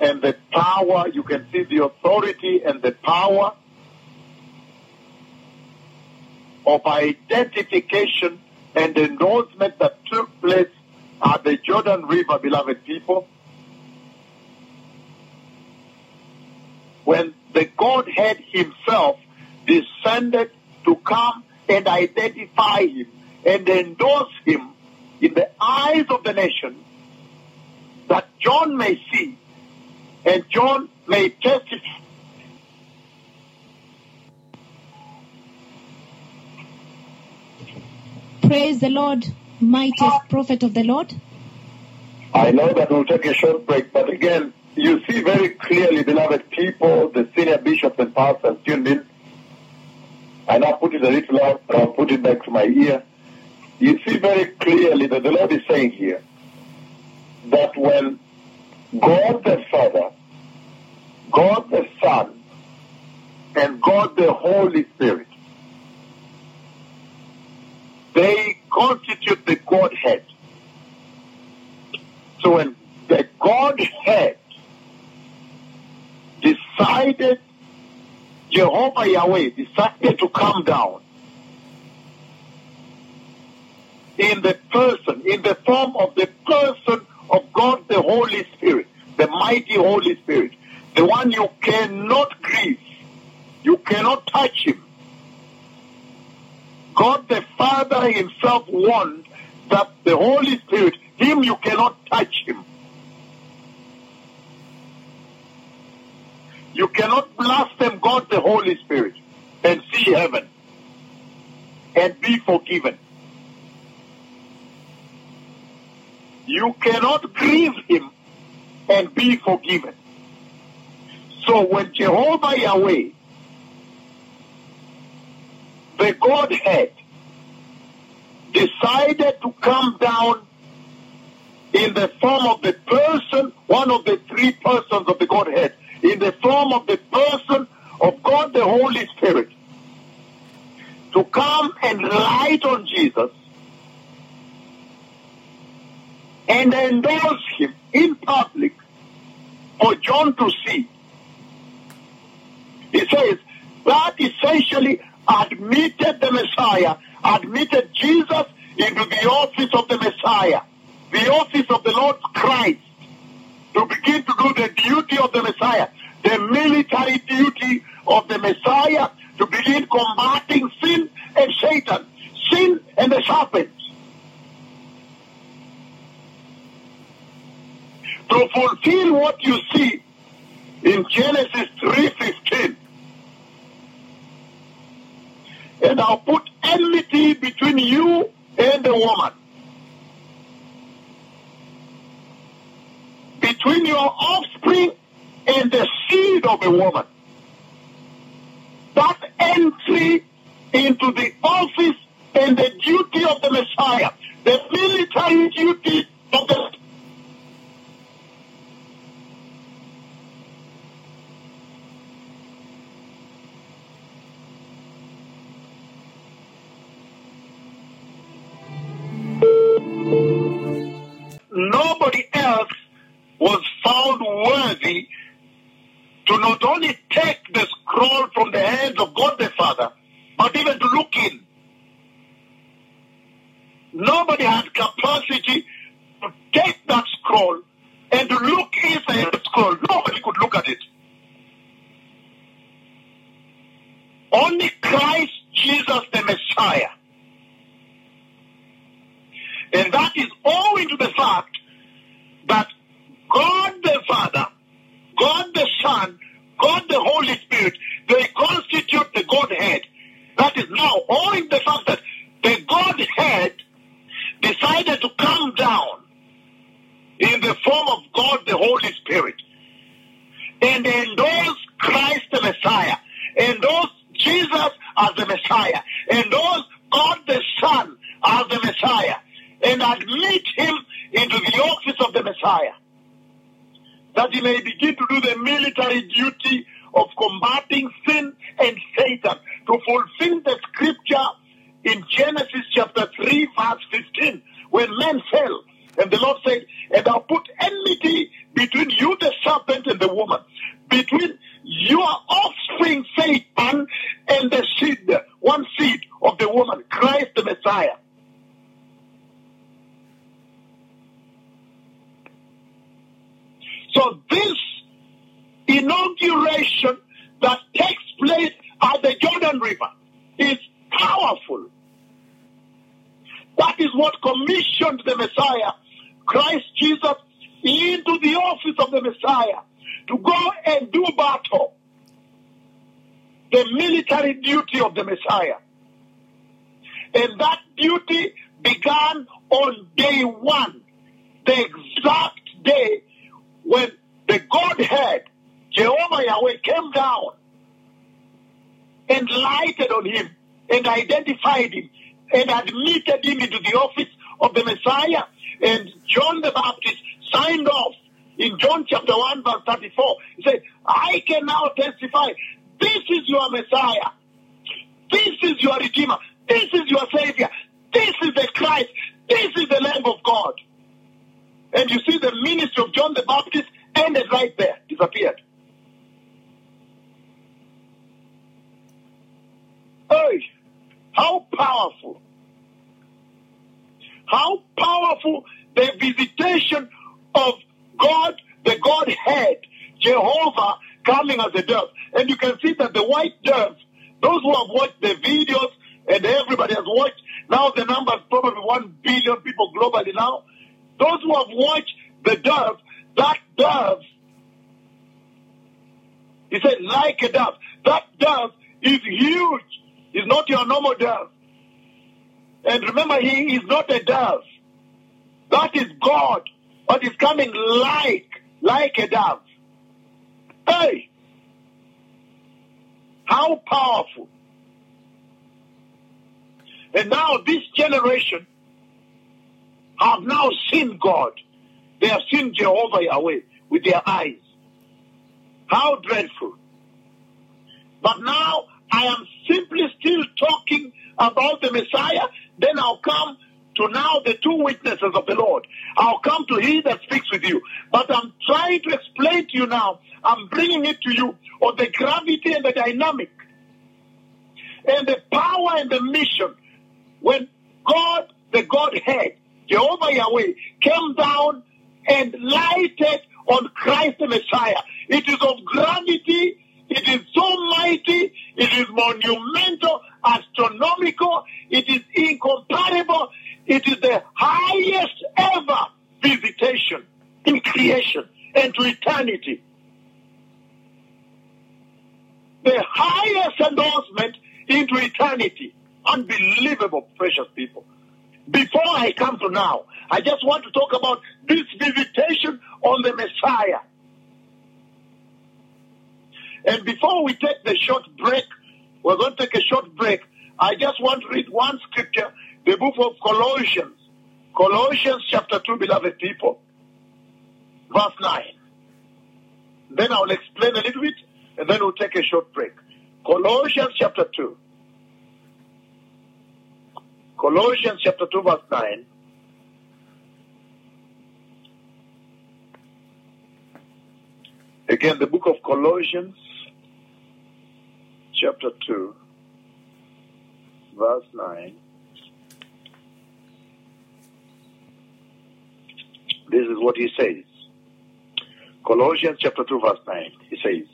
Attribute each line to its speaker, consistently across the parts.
Speaker 1: and the power. You can see the authority and the power of identification and endorsement that took place at the Jordan River, beloved people. When the Godhead himself descended to come and identify him and endorse him in the eyes of the nation that John may see and John may testify.
Speaker 2: Praise the Lord, mightiest prophet of the Lord.
Speaker 1: I know that we'll take a short break, but again, you see very clearly, beloved people, the senior bishops and pastors tuned in. I now put it a little loud, but I'll put it back to my ear. You see very clearly that the Lord is saying here that when God the Father, God the Son, and God the Holy Spirit, they constitute the Godhead. So when the Godhead decided, Jehovah Yahweh decided to come down in the person, in the form of the person of God the Holy Spirit, the mighty Holy Spirit, the one you cannot grieve, you cannot touch him. God the Father himself warned that the Holy Spirit, him you cannot touch him. You cannot blaspheme God the Holy Spirit and see heaven and be forgiven. You cannot grieve him and be forgiven. So when Jehovah Yahweh, the Godhead, decided to come down in the form of the person, one of the three persons of the Godhead, in the form of the person of God the Holy Spirit, to come and light on Jesus and endorse him in public for John to see. He says that essentially admitted the Messiah, admitted Jesus into the office of the Messiah, the office of the Lord Christ, to begin to do the duty of the Messiah, the military duty of the Messiah, to begin combating sin and Satan, sin and the serpent. To fulfill what you see in Genesis 3.15. And I'll put enmity between you and the woman. Between your offspring and the seed of a woman. That entry into the office and the duty of the Messiah, the military duty not only take the scroll from the hands of God the Father, but even to look in. Nobody had capacity to take that scroll and to look inside the scroll. Nobody could look at it. Only Christ Jesus the Messiah. And that is owing to the fact that God the Father, God the Son, God the Holy Spirit, they constitute the Godhead. That is now owing the fact that the Godhead decided to come down in the form of God the Holy Spirit and endorse Christ the Messiah, endorse Jesus as the Messiah, endorse God the Son as the Messiah, and admit him into the office of the Messiah. That he may begin to do the military duty of combating sin and Satan to fulfill the scripture in Genesis chapter 3 verse 15 when men fell and the Lord said, and I'll put enmity between you the serpent and So what commissioned the Messiah, Christ Jesus, into the office of the Messiah to go and do battle. The military duty of the Messiah. And that duty began on day one, the exact day when the Godhead, Jehovah Yahweh, came down and lighted on him and identified him and admitted him into the office of the Messiah. And John the Baptist signed off in John chapter 1 verse 34. He said, I can now testify, this is your Messiah. This is your Redeemer. This is your Savior. This is the Christ. This is the Lamb of God. And you see the ministry of John the Baptist ended right there, disappeared. Hey, how powerful. How powerful the visitation of God, the Godhead, Jehovah, coming as a dove. And you can see that the white dove, those who have watched the videos, and everybody has watched, now the number is probably one billion people globally now. Those who have watched the dove, that dove, he said, like a dove. That dove is huge. It's not your normal dove. And remember, he is not a dove. That is God, but is coming like, like a dove. Hey! How powerful. And now this generation have now seen God. They have seen Jehovah Yahweh with their eyes. How dreadful. But now I am simply still talking about the Messiah. Then I'll come to now the two witnesses of the Lord. I'll come to he that speaks with you. But I'm trying to explain to you now. I'm bringing it to you on the gravity and the dynamic and the power and the mission when God, the Godhead, Jehovah Yahweh, came down and lighted on Christ the Messiah. It is of gravity. It is so mighty. It is monumental, astronomical. It is incomparable. It is the highest ever visitation in creation and to eternity. The highest endorsement into eternity. Unbelievable, precious people. Before I come to now, I just want to talk about this visitation on the Messiah. And before we take the short break, we're going to take a short break. I just want to read one scripture, the book of Colossians. Colossians chapter 2, beloved people, verse 9. Then I'll explain a little bit, and then we'll take a short break. Colossians chapter 2. Colossians chapter 2, verse 9. Again, the book of Colossians, chapter 2, verse 9. This is what he says. Colossians chapter 2, verse 9. He says,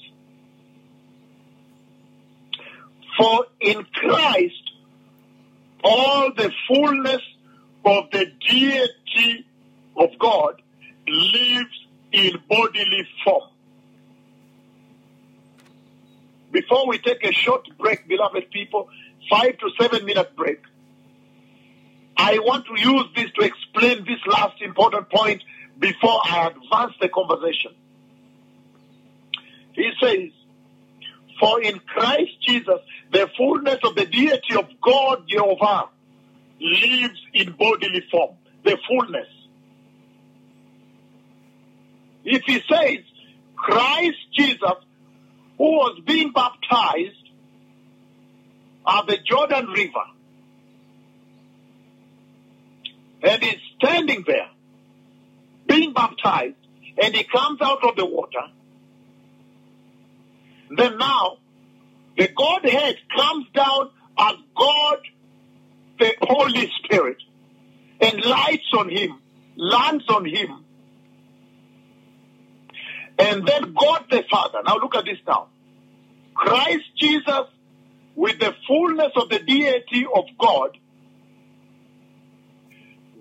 Speaker 1: For in Christ all the fullness of the deity of God lives in bodily form. Before we take a short break, beloved people, five to seven minute break, I want to use this to explain this last important point before I advance the conversation. He says, For in Christ Jesus, the fullness of the deity of God, Jehovah, lives in bodily form. The fullness. If he says, Christ Jesus, who was being baptized at the Jordan River, and is standing there, being baptized, and he comes out of the water, then now the Godhead comes down as God, the Holy Spirit, and lights on him, lands on him. And then God the Father. Now look at this now. Christ Jesus with the fullness of the deity of God.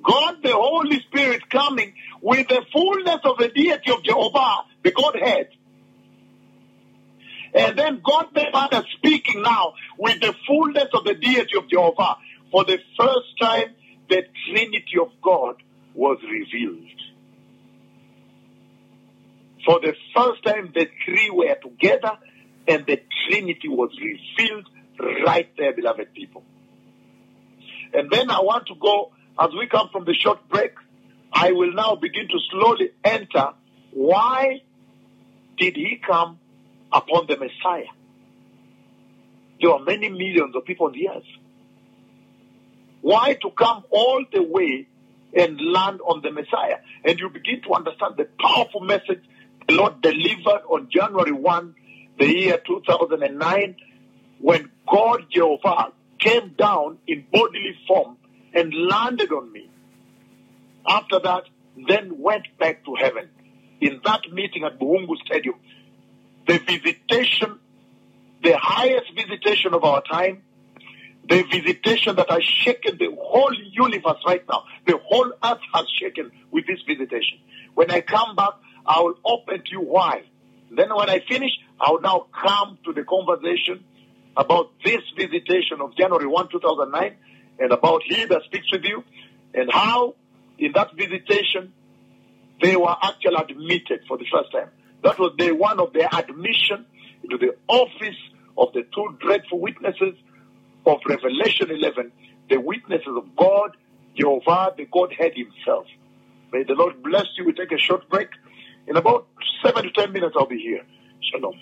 Speaker 1: God the Holy Spirit coming with the fullness of the deity of Jehovah, the Godhead. And then God the Father speaking now with the fullness of the deity of Jehovah. For the first time, the Trinity of God was revealed. For the first time, the three were together and the Trinity was revealed right there, beloved people. And then I want to go, as we come from the short break, I will now begin to slowly enter why did he come upon the Messiah? There are many millions of people on the earth. Why to come all the way and land on the Messiah? And you begin to understand the powerful message the Lord delivered on January 1, the year 2009, when God Jehovah came down in bodily form and landed on me. After that, then went back to heaven. In that meeting at Bukhungu Stadium, the visitation, the highest visitation of our time, the visitation that has shaken the whole universe right now. The whole earth has shaken with this visitation. When I come back, I will open to you why. Then when I finish, I will now come to the conversation about this visitation of January 1, 2009, and about He that speaks with you, and how in that visitation they were actually admitted for the first time. That was day one of their admission into the office of the two dreadful witnesses of Revelation 11, the witnesses of God, Jehovah, the Godhead Himself. May the Lord bless you. We take a short break. In about seven to ten minutes, I'll be here. Shalom.